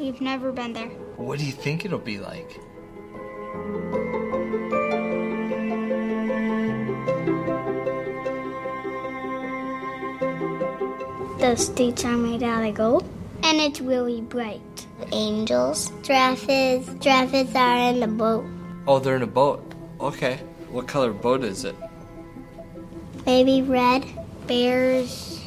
We've never been there. What do you think it'll be like? The streets are made out of gold. And it's really bright. Angels, giraffes, giraffes are in the boat. Oh, they're in a boat. Okay. What color boat is it? Maybe red. Bears.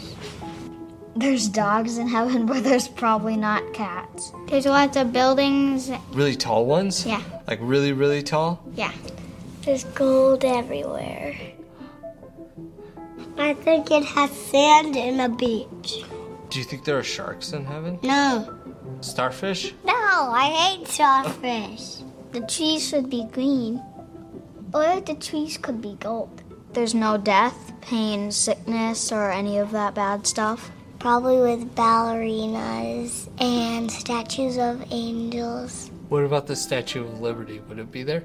There's dogs in heaven, but there's probably not cats. There's lots of buildings. Really tall ones? Yeah. Like really, really tall? Yeah. There's gold everywhere. I think it has sand and a beach. Do you think there are sharks in heaven? No. Starfish? No, I hate starfish. the trees should be green. Or the trees could be gold. There's no death, pain, sickness, or any of that bad stuff. Probably with ballerinas and statues of angels. What about the Statue of Liberty? Would it be there?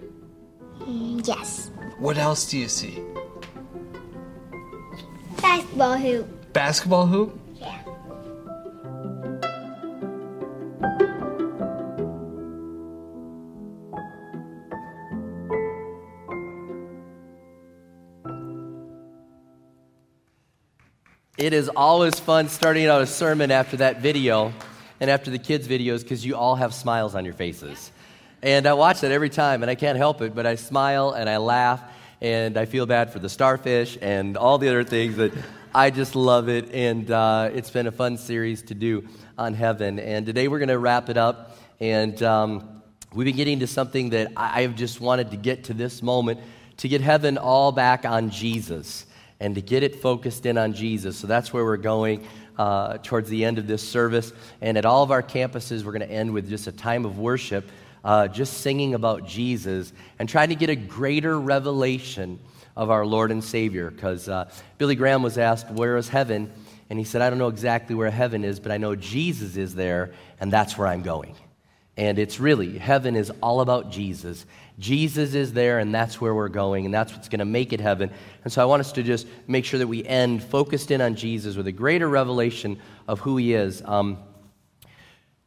Mm, yes. What else do you see? Basketball hoop. Basketball hoop? It is always fun starting out a sermon after that video and after the kids' videos because you all have smiles on your faces. And I watch that every time, and I can't help it, but I smile and I laugh, and I feel bad for the starfish and all the other things that I just love it. And uh, it's been a fun series to do on heaven. And today we're going to wrap it up, and um, we've been getting to something that I- I've just wanted to get to this moment to get heaven all back on Jesus and to get it focused in on Jesus. So that's where we're going uh, towards the end of this service. And at all of our campuses, we're going to end with just a time of worship, uh, just singing about Jesus and trying to get a greater revelation of our Lord and Savior. Because uh, Billy Graham was asked, Where is heaven? And he said, I don't know exactly where heaven is, but I know Jesus is there, and that's where I'm going. And it's really, heaven is all about Jesus. Jesus is there, and that's where we're going, and that's what's going to make it heaven. And so I want us to just make sure that we end focused in on Jesus with a greater revelation of who he is. Um,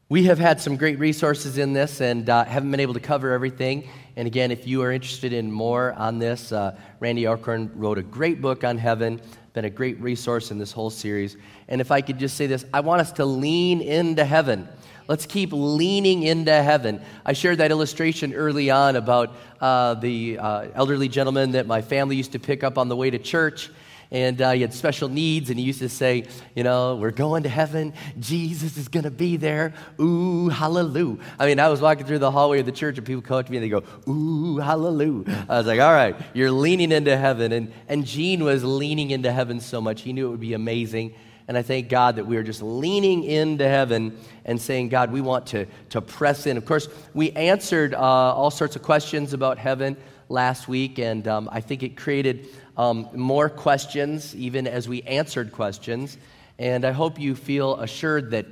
we have had some great resources in this and uh, haven't been able to cover everything. And again, if you are interested in more on this, uh, Randy Alcorn wrote a great book on heaven, been a great resource in this whole series. And if I could just say this, I want us to lean into heaven. Let's keep leaning into heaven. I shared that illustration early on about uh, the uh, elderly gentleman that my family used to pick up on the way to church. And uh, he had special needs, and he used to say, You know, we're going to heaven. Jesus is going to be there. Ooh, hallelujah. I mean, I was walking through the hallway of the church, and people come up to me and they go, Ooh, hallelujah. I was like, All right, you're leaning into heaven. And, and Gene was leaning into heaven so much. He knew it would be amazing. And I thank God that we are just leaning into heaven and saying, God, we want to, to press in. Of course, we answered uh, all sorts of questions about heaven last week, and um, I think it created um, more questions even as we answered questions. And I hope you feel assured that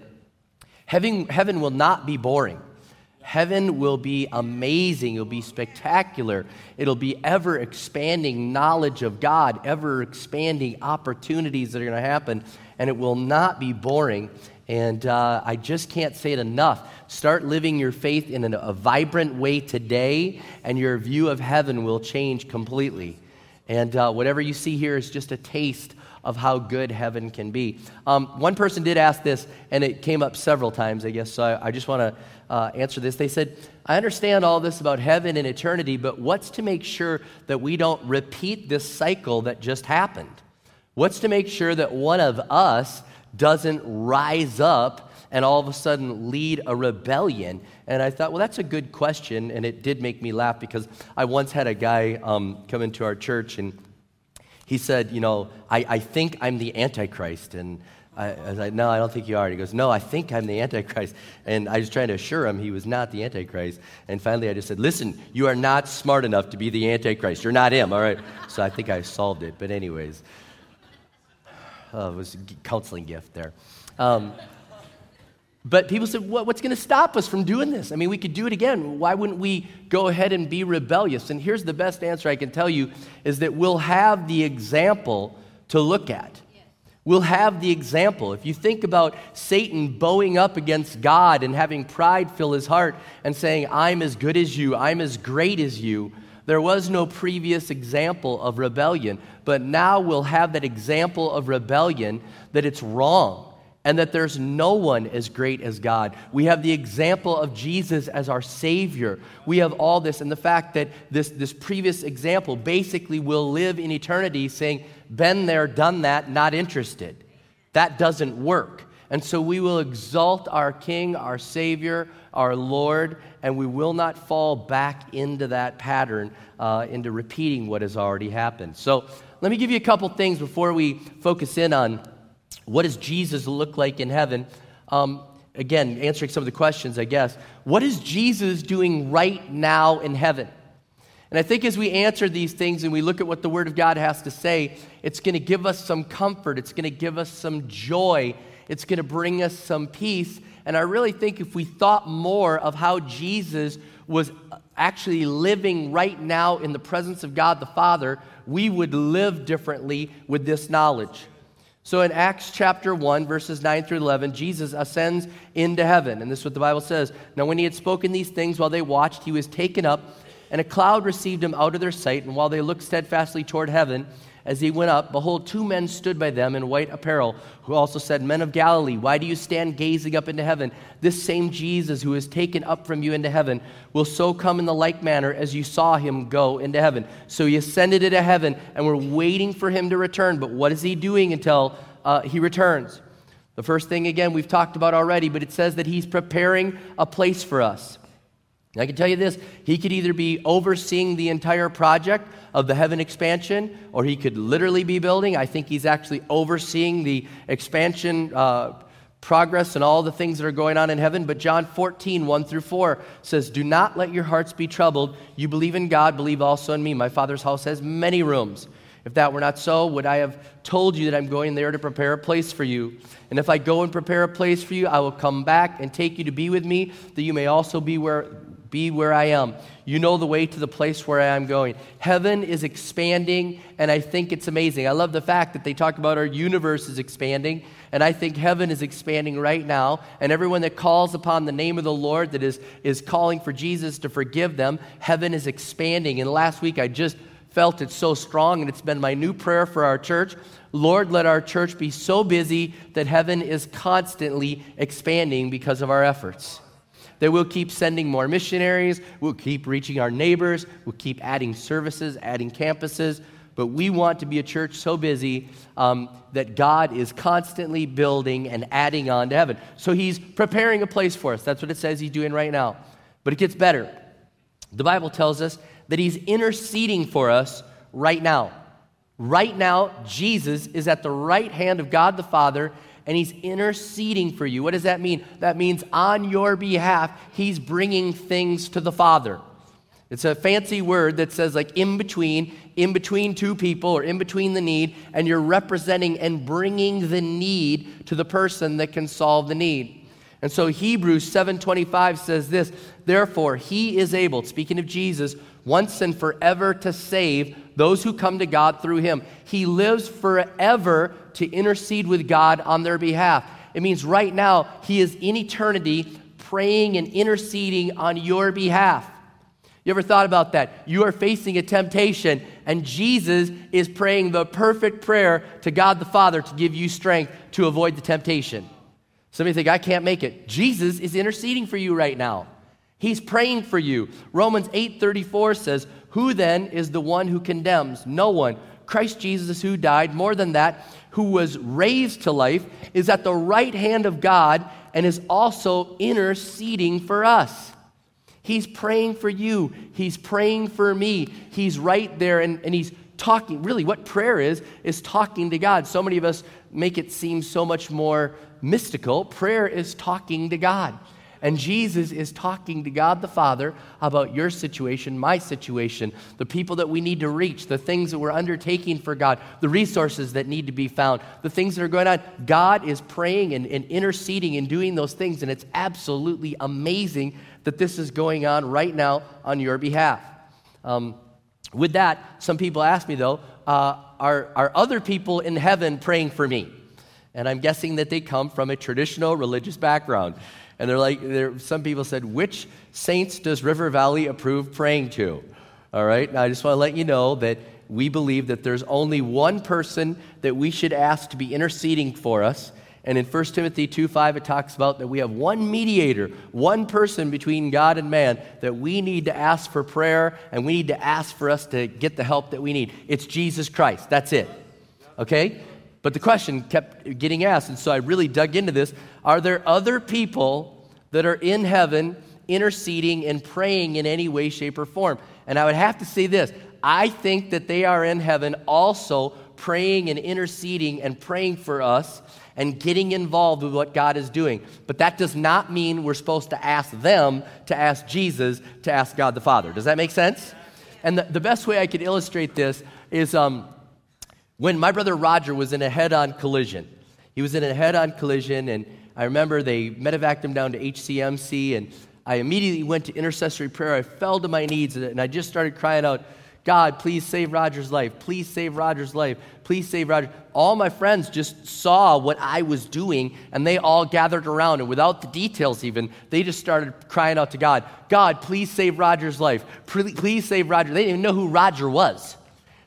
heaven, heaven will not be boring. Heaven will be amazing. It'll be spectacular. It'll be ever expanding knowledge of God, ever expanding opportunities that are going to happen, and it will not be boring. And uh, I just can't say it enough. Start living your faith in a vibrant way today, and your view of heaven will change completely. And uh, whatever you see here is just a taste of how good heaven can be. Um, one person did ask this, and it came up several times, I guess, so I, I just want to uh, answer this. They said, I understand all this about heaven and eternity, but what's to make sure that we don't repeat this cycle that just happened? What's to make sure that one of us doesn't rise up and all of a sudden lead a rebellion? And I thought, well, that's a good question. And it did make me laugh because I once had a guy um, come into our church and he said, You know, I, I think I'm the Antichrist. And I, I was like, no, I don't think you are. And he goes, no, I think I'm the Antichrist. And I was trying to assure him he was not the Antichrist. And finally I just said, listen, you are not smart enough to be the Antichrist. You're not him, all right? So I think I solved it. But anyways, oh, it was a counseling gift there. Um, but people said, what, what's going to stop us from doing this? I mean, we could do it again. Why wouldn't we go ahead and be rebellious? And here's the best answer I can tell you is that we'll have the example to look at. We'll have the example. If you think about Satan bowing up against God and having pride fill his heart and saying, I'm as good as you, I'm as great as you, there was no previous example of rebellion. But now we'll have that example of rebellion that it's wrong and that there's no one as great as God. We have the example of Jesus as our Savior. We have all this, and the fact that this, this previous example basically will live in eternity saying, Been there, done that, not interested. That doesn't work. And so we will exalt our King, our Savior, our Lord, and we will not fall back into that pattern, uh, into repeating what has already happened. So let me give you a couple things before we focus in on what does Jesus look like in heaven? Um, again, answering some of the questions, I guess. What is Jesus doing right now in heaven? And I think as we answer these things and we look at what the Word of God has to say, it's going to give us some comfort. It's going to give us some joy. It's going to bring us some peace. And I really think if we thought more of how Jesus was actually living right now in the presence of God the Father, we would live differently with this knowledge. So in Acts chapter 1, verses 9 through 11, Jesus ascends into heaven. And this is what the Bible says. Now, when he had spoken these things while they watched, he was taken up, and a cloud received him out of their sight. And while they looked steadfastly toward heaven, as he went up, behold, two men stood by them in white apparel, who also said, Men of Galilee, why do you stand gazing up into heaven? This same Jesus who is taken up from you into heaven will so come in the like manner as you saw him go into heaven. So he ascended into heaven, and we're waiting for him to return. But what is he doing until uh, he returns? The first thing, again, we've talked about already, but it says that he's preparing a place for us. I can tell you this he could either be overseeing the entire project of the heaven expansion, or he could literally be building. I think he's actually overseeing the expansion uh, progress and all the things that are going on in heaven. But John 14, 1 through 4 says, Do not let your hearts be troubled. You believe in God, believe also in me. My Father's house has many rooms. If that were not so, would I have told you that I'm going there to prepare a place for you? And if I go and prepare a place for you, I will come back and take you to be with me, that you may also be where be where I am. You know the way to the place where I am going. Heaven is expanding, and I think it's amazing. I love the fact that they talk about our universe is expanding, and I think heaven is expanding right now. And everyone that calls upon the name of the Lord, that is, is calling for Jesus to forgive them, heaven is expanding. And last week I just felt it so strong, and it's been my new prayer for our church. Lord, let our church be so busy that heaven is constantly expanding because of our efforts that we'll keep sending more missionaries, we'll keep reaching our neighbors, we'll keep adding services, adding campuses. But we want to be a church so busy um, that God is constantly building and adding on to heaven. So He's preparing a place for us. That's what it says He's doing right now. But it gets better. The Bible tells us that He's interceding for us right now. Right now, Jesus is at the right hand of God the Father, and he's interceding for you. What does that mean? That means on your behalf, he's bringing things to the Father. It's a fancy word that says, like, in between, in between two people or in between the need, and you're representing and bringing the need to the person that can solve the need. And so Hebrews 7:25 says this, therefore he is able, speaking of Jesus, once and forever to save those who come to God through him. He lives forever to intercede with God on their behalf. It means right now, He is in eternity praying and interceding on your behalf. You ever thought about that? You are facing a temptation, and Jesus is praying the perfect prayer to God the Father to give you strength to avoid the temptation. Some of you think, I can't make it. Jesus is interceding for you right now. He's praying for you. Romans 8:34 says, "Who then is the one who condemns? No one. Christ Jesus who died, more than that, who was raised to life, is at the right hand of God and is also interceding for us. He's praying for you. He's praying for me. He's right there and, and he's talking. Really, what prayer is, is talking to God. So many of us make it seem so much more mystical. Prayer is talking to God. And Jesus is talking to God the Father about your situation, my situation, the people that we need to reach, the things that we're undertaking for God, the resources that need to be found, the things that are going on. God is praying and, and interceding and doing those things, and it's absolutely amazing that this is going on right now on your behalf. Um, with that, some people ask me, though, uh, are, are other people in heaven praying for me? And I'm guessing that they come from a traditional religious background. And they're like, they're, some people said, which saints does River Valley approve praying to? All right, now I just want to let you know that we believe that there's only one person that we should ask to be interceding for us. And in 1 Timothy 2 5, it talks about that we have one mediator, one person between God and man that we need to ask for prayer and we need to ask for us to get the help that we need. It's Jesus Christ. That's it. Okay? But the question kept getting asked, and so I really dug into this. Are there other people that are in heaven interceding and praying in any way, shape, or form? And I would have to say this I think that they are in heaven also praying and interceding and praying for us and getting involved with what God is doing. But that does not mean we're supposed to ask them to ask Jesus to ask God the Father. Does that make sense? And the, the best way I could illustrate this is um, when my brother Roger was in a head on collision. He was in a head on collision, and I remember they medevaced him down to HCMC, and I immediately went to intercessory prayer. I fell to my knees, and I just started crying out, God, please save Roger's life. Please save Roger's life. Please save Roger. All my friends just saw what I was doing, and they all gathered around. And without the details, even, they just started crying out to God, God, please save Roger's life. Please save Roger. They didn't even know who Roger was.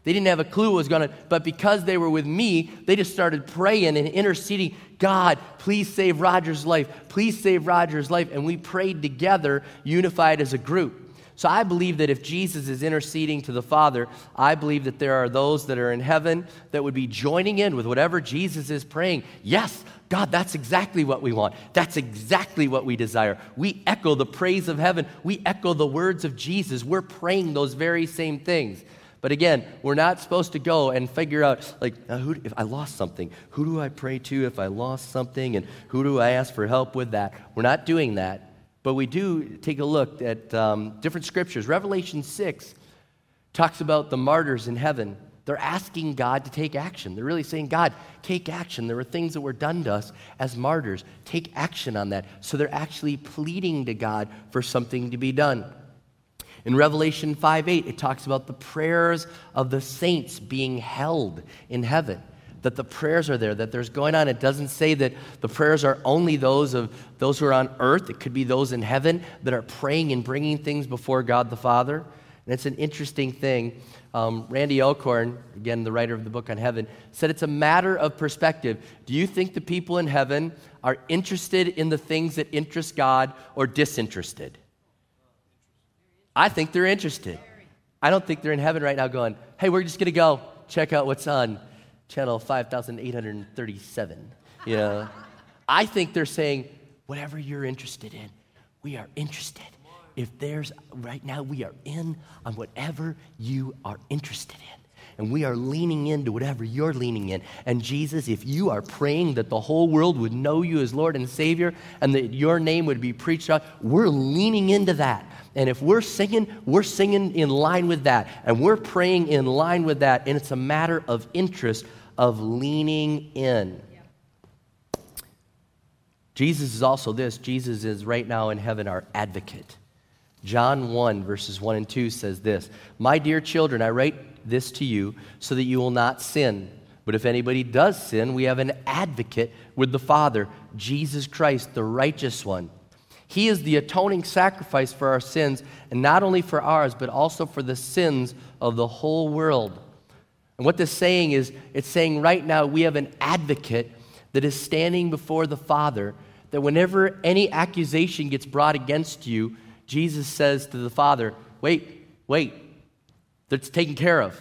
They didn't have a clue what was going to, but because they were with me, they just started praying and interceding. God, please save Roger's life. Please save Roger's life. And we prayed together, unified as a group. So I believe that if Jesus is interceding to the Father, I believe that there are those that are in heaven that would be joining in with whatever Jesus is praying. Yes, God, that's exactly what we want. That's exactly what we desire. We echo the praise of heaven. We echo the words of Jesus. We're praying those very same things. But again, we're not supposed to go and figure out, like, uh, who, if I lost something, who do I pray to if I lost something, and who do I ask for help with that? We're not doing that. But we do take a look at um, different scriptures. Revelation 6 talks about the martyrs in heaven. They're asking God to take action. They're really saying, God, take action. There were things that were done to us as martyrs. Take action on that. So they're actually pleading to God for something to be done. In Revelation 5 8, it talks about the prayers of the saints being held in heaven. That the prayers are there, that there's going on. It doesn't say that the prayers are only those of those who are on earth. It could be those in heaven that are praying and bringing things before God the Father. And it's an interesting thing. Um, Randy Alcorn, again, the writer of the book on heaven, said it's a matter of perspective. Do you think the people in heaven are interested in the things that interest God or disinterested? I think they're interested. I don't think they're in heaven right now going, hey, we're just going to go check out what's on channel 5837. You know, I think they're saying, whatever you're interested in, we are interested. If there's, right now, we are in on whatever you are interested in. And we are leaning into whatever you're leaning in. And Jesus, if you are praying that the whole world would know you as Lord and Savior and that your name would be preached out, we're leaning into that. And if we're singing, we're singing in line with that. And we're praying in line with that. And it's a matter of interest, of leaning in. Jesus is also this Jesus is right now in heaven our advocate. John 1, verses 1 and 2 says this My dear children, I write this to you so that you will not sin. But if anybody does sin, we have an advocate with the Father, Jesus Christ, the righteous one. He is the atoning sacrifice for our sins, and not only for ours, but also for the sins of the whole world. And what this saying is, it's saying right now we have an advocate that is standing before the Father, that whenever any accusation gets brought against you, Jesus says to the Father, Wait, wait, that's taken care of.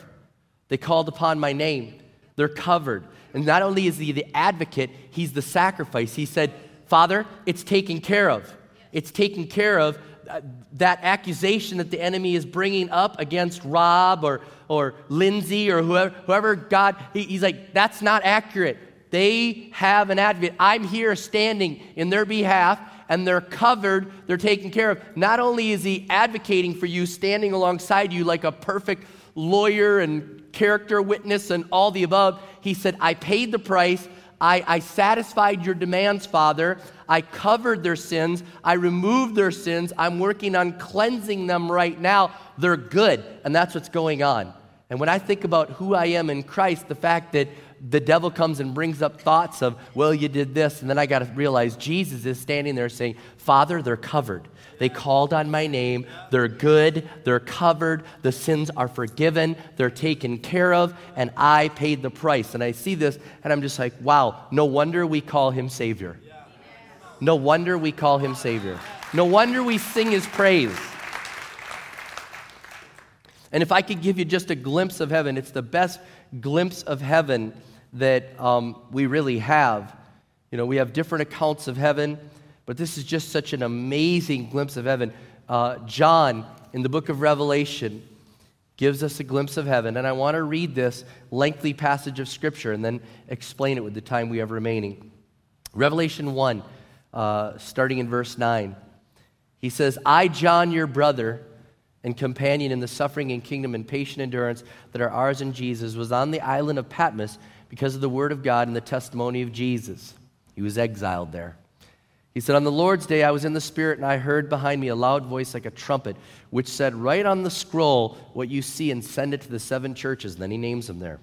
They called upon my name, they're covered. And not only is he the advocate, he's the sacrifice. He said, Father, it's taken care of. It's taken care of. uh, that accusation that the enemy is bringing up against Rob or, or Lindsay or whoever, whoever God, he, he's like, that's not accurate. They have an advocate. I'm here standing in their behalf, and they're covered, they're taken care of. Not only is he advocating for you, standing alongside you like a perfect lawyer and character witness and all the above, he said, I paid the price. I, I, satisfied your demands, Father. I covered their sins. I removed their sins. I'm working on cleansing them right now. They're good. And that's what's going on. And when I think about who I am in Christ, the fact that the devil comes and brings up thoughts of, well, you did this. And then I got to realize Jesus is standing there saying, Father, they're covered. They called on my name. They're good. They're covered. The sins are forgiven. They're taken care of. And I paid the price. And I see this and I'm just like, wow, no wonder we call him Savior. No wonder we call him Savior. No wonder we sing his praise. And if I could give you just a glimpse of heaven, it's the best glimpse of heaven that um, we really have. You know, we have different accounts of heaven, but this is just such an amazing glimpse of heaven. Uh, John, in the book of Revelation, gives us a glimpse of heaven, and I want to read this lengthy passage of Scripture and then explain it with the time we have remaining. Revelation 1, uh, starting in verse 9. He says, I, John, your brother, and companion in the suffering and kingdom and patient endurance that are ours in Jesus, was on the island of Patmos because of the word of God and the testimony of Jesus. He was exiled there. He said, On the Lord's day, I was in the Spirit, and I heard behind me a loud voice like a trumpet, which said, Write on the scroll what you see and send it to the seven churches. And then he names them there.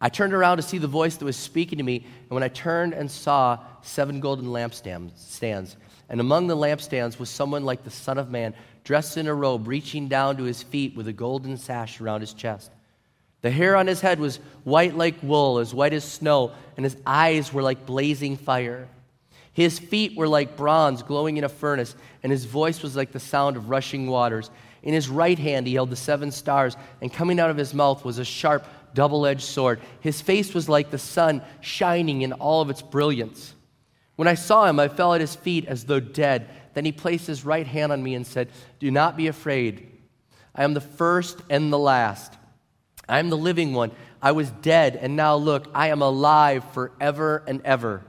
I turned around to see the voice that was speaking to me, and when I turned and saw seven golden lampstands, and among the lampstands was someone like the Son of Man dressed in a robe, reaching down to his feet with a golden sash around his chest. The hair on his head was white like wool, as white as snow, and his eyes were like blazing fire. His feet were like bronze glowing in a furnace, and his voice was like the sound of rushing waters. In his right hand he held the seven stars, and coming out of his mouth was a sharp, double edged sword. His face was like the sun shining in all of its brilliance. When I saw him, I fell at his feet as though dead. Then he placed his right hand on me and said, Do not be afraid. I am the first and the last. I am the living one. I was dead, and now look, I am alive forever and ever.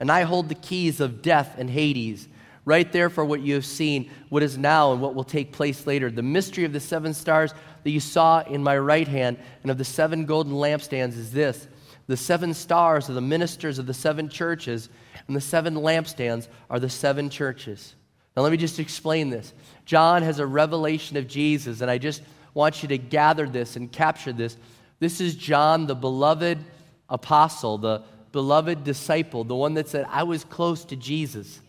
And I hold the keys of death and Hades. Right there for what you have seen, what is now and what will take place later. The mystery of the seven stars that you saw in my right hand and of the seven golden lampstands is this the seven stars are the ministers of the seven churches, and the seven lampstands are the seven churches. Now, let me just explain this. John has a revelation of Jesus, and I just want you to gather this and capture this. This is John, the beloved apostle, the beloved disciple, the one that said, I was close to Jesus.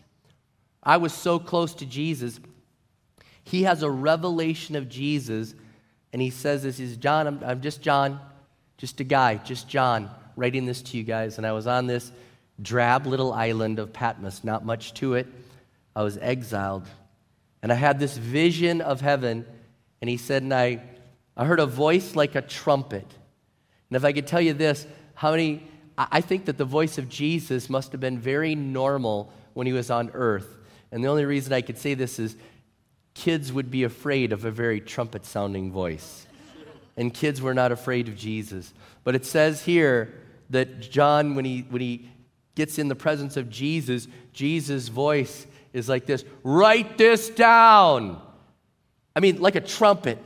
I was so close to Jesus. He has a revelation of Jesus, and he says this is John, I'm, I'm just John, just a guy, just John, writing this to you guys. And I was on this drab little island of Patmos, not much to it. I was exiled. And I had this vision of heaven, and he said, and I, I heard a voice like a trumpet. And if I could tell you this, how many, I think that the voice of Jesus must have been very normal when he was on earth. And the only reason I could say this is kids would be afraid of a very trumpet sounding voice. And kids were not afraid of Jesus. But it says here that John, when he, when he gets in the presence of Jesus, Jesus' voice is like this write this down. I mean, like a trumpet.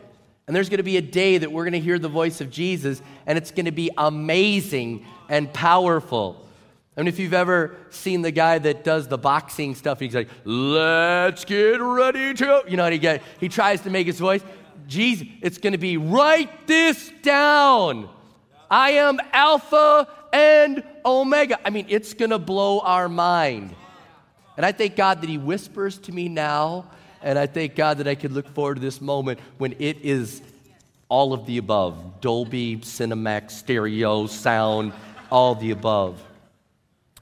And there's going to be a day that we're going to hear the voice of Jesus, and it's going to be amazing and powerful. I mean, if you've ever seen the guy that does the boxing stuff, he's like, let's get ready to, you know, he, get, he tries to make his voice. Jesus, it's going to be, write this down. I am Alpha and Omega. I mean, it's going to blow our mind. And I thank God that He whispers to me now. And I thank God that I can look forward to this moment when it is all of the above Dolby, Cinemax, stereo, sound, all the above.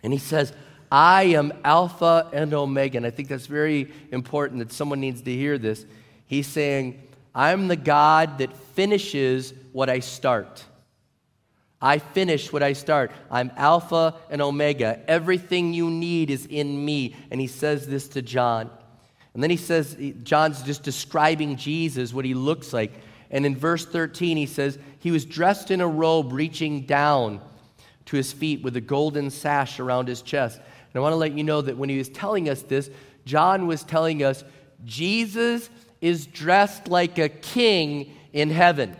And He says, I am Alpha and Omega. And I think that's very important that someone needs to hear this. He's saying, I'm the God that finishes what I start. I finish what I start. I'm Alpha and Omega. Everything you need is in me. And he says this to John. And then he says, John's just describing Jesus, what he looks like. And in verse 13, he says, He was dressed in a robe reaching down to his feet with a golden sash around his chest. And I want to let you know that when he was telling us this, John was telling us Jesus is dressed like a king in heaven.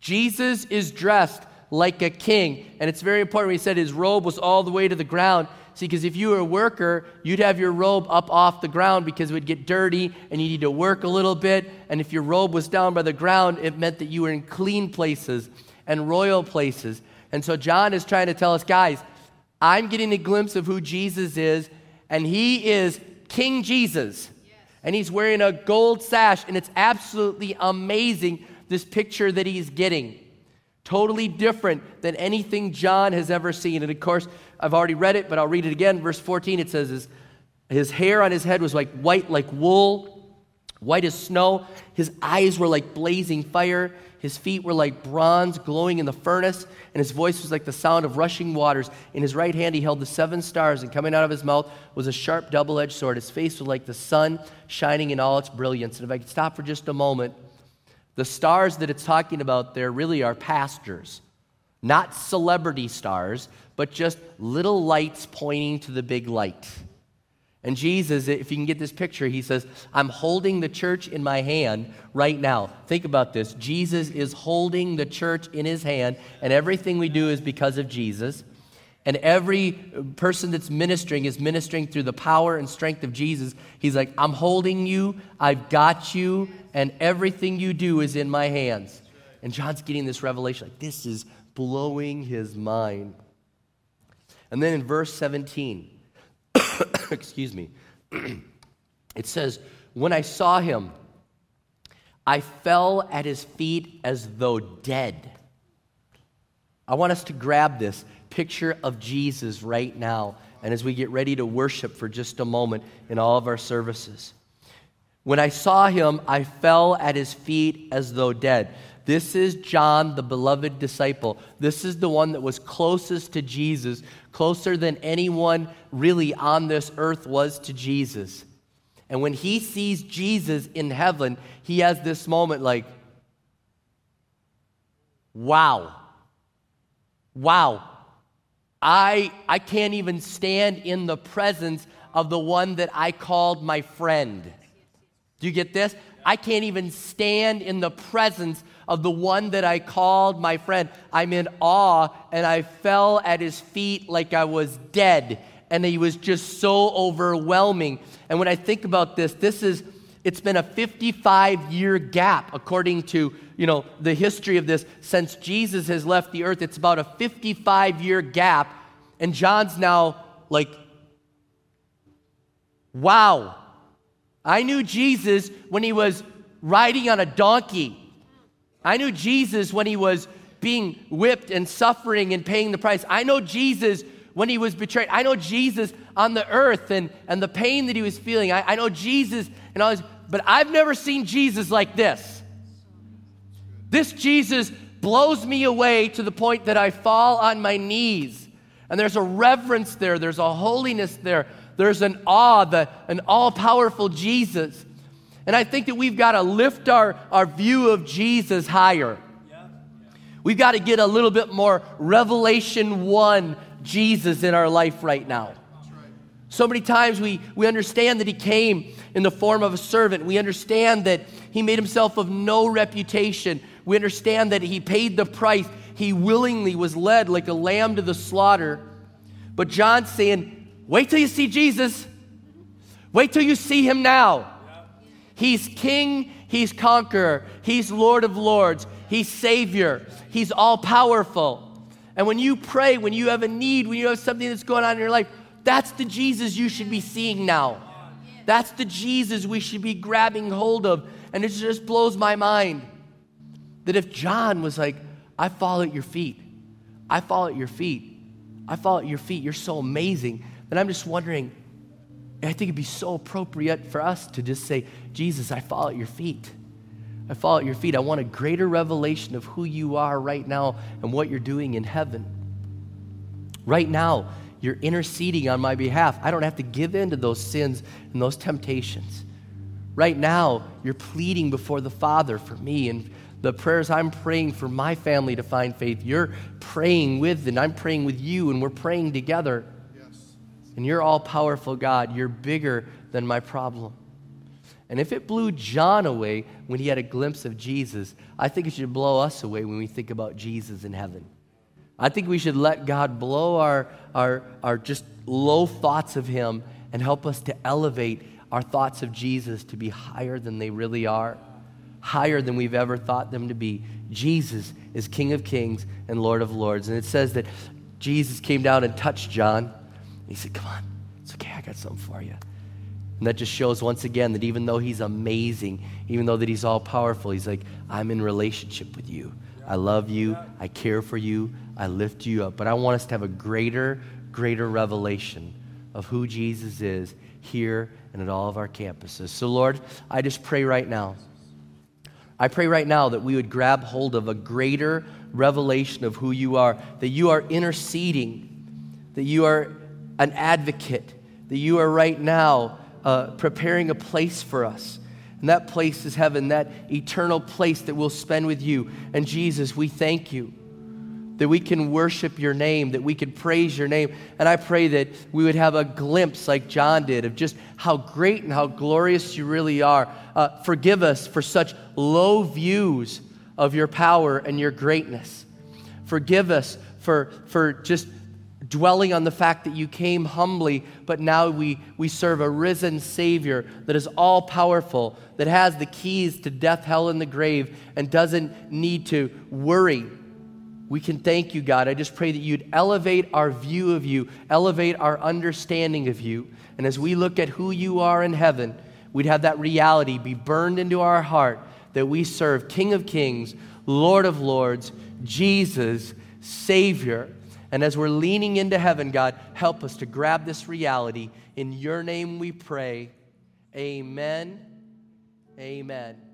Jesus is dressed like a king. And it's very important. He said his robe was all the way to the ground. See, because if you were a worker, you'd have your robe up off the ground because it would get dirty and you need to work a little bit. And if your robe was down by the ground, it meant that you were in clean places and royal places. And so John is trying to tell us, guys, I'm getting a glimpse of who Jesus is, and he is King Jesus. And he's wearing a gold sash, and it's absolutely amazing this picture that he's getting. Totally different than anything John has ever seen. And of course, I've already read it, but I'll read it again. Verse 14, it says, his, his hair on his head was like white, like wool, white as snow. His eyes were like blazing fire. His feet were like bronze glowing in the furnace, and his voice was like the sound of rushing waters. In his right hand, he held the seven stars, and coming out of his mouth was a sharp double edged sword. His face was like the sun shining in all its brilliance. And if I could stop for just a moment, the stars that it's talking about there really are pastors, not celebrity stars, but just little lights pointing to the big light. And Jesus, if you can get this picture, he says, I'm holding the church in my hand right now. Think about this. Jesus is holding the church in his hand, and everything we do is because of Jesus. And every person that's ministering is ministering through the power and strength of Jesus. He's like, I'm holding you, I've got you, and everything you do is in my hands. And John's getting this revelation like, this is blowing his mind. And then in verse 17, excuse me, it says, When I saw him, I fell at his feet as though dead. I want us to grab this picture of Jesus right now, and as we get ready to worship for just a moment in all of our services. When I saw him, I fell at his feet as though dead. This is John, the beloved disciple. This is the one that was closest to Jesus, closer than anyone really on this earth was to Jesus. And when he sees Jesus in heaven, he has this moment like, wow, wow, I, I can't even stand in the presence of the one that I called my friend. Do you get this? I can't even stand in the presence of the one that I called my friend. I'm in awe, and I fell at his feet like I was dead. And he was just so overwhelming. And when I think about this, this is it's been a 55 year gap according to you know the history of this since jesus has left the earth it's about a 55 year gap and john's now like wow i knew jesus when he was riding on a donkey I knew Jesus when he was being whipped and suffering and paying the price. I know Jesus when he was betrayed. I know Jesus on the earth and, and the pain that he was feeling. I, I know Jesus and all this, but I've never seen Jesus like this. This Jesus blows me away to the point that I fall on my knees. And there's a reverence there, there's a holiness there, there's an awe, the, an all powerful Jesus. And I think that we've got to lift our, our view of Jesus higher. We've got to get a little bit more Revelation 1 Jesus in our life right now. So many times we, we understand that he came in the form of a servant. We understand that he made himself of no reputation. We understand that he paid the price. He willingly was led like a lamb to the slaughter. But John's saying, wait till you see Jesus. Wait till you see him now. He's king, he's conqueror, he's Lord of lords, he's Savior, he's all powerful. And when you pray, when you have a need, when you have something that's going on in your life, that's the Jesus you should be seeing now. That's the Jesus we should be grabbing hold of. And it just blows my mind that if John was like, I fall at your feet, I fall at your feet, I fall at your feet, you're so amazing, then I'm just wondering, I think it'd be so appropriate for us to just say, Jesus, I fall at your feet. I fall at your feet. I want a greater revelation of who you are right now and what you're doing in heaven. Right now, you're interceding on my behalf. I don't have to give in to those sins and those temptations. Right now, you're pleading before the Father for me and the prayers I'm praying for my family to find faith. You're praying with, and I'm praying with you, and we're praying together. And you're all powerful, God. You're bigger than my problem. And if it blew John away when he had a glimpse of Jesus, I think it should blow us away when we think about Jesus in heaven. I think we should let God blow our, our, our just low thoughts of Him and help us to elevate our thoughts of Jesus to be higher than they really are, higher than we've ever thought them to be. Jesus is King of Kings and Lord of Lords. And it says that Jesus came down and touched John. He said, Come on, it's okay, I got something for you. And that just shows once again that even though he's amazing, even though that he's all powerful, he's like, I'm in relationship with you. I love you. I care for you. I lift you up. But I want us to have a greater, greater revelation of who Jesus is here and at all of our campuses. So, Lord, I just pray right now. I pray right now that we would grab hold of a greater revelation of who you are, that you are interceding, that you are an advocate, that you are right now uh, preparing a place for us. And that place is heaven, that eternal place that we'll spend with you. And Jesus, we thank you that we can worship your name, that we can praise your name. And I pray that we would have a glimpse, like John did, of just how great and how glorious you really are. Uh, forgive us for such low views of your power and your greatness. Forgive us for, for just dwelling on the fact that you came humbly, but now we, we serve a risen Savior that is all powerful, that has the keys to death, hell, and the grave, and doesn't need to worry we can thank you, God. I just pray that you'd elevate our view of you, elevate our understanding of you. And as we look at who you are in heaven, we'd have that reality be burned into our heart that we serve King of Kings, Lord of Lords, Jesus, Savior. And as we're leaning into heaven, God, help us to grab this reality. In your name we pray. Amen. Amen.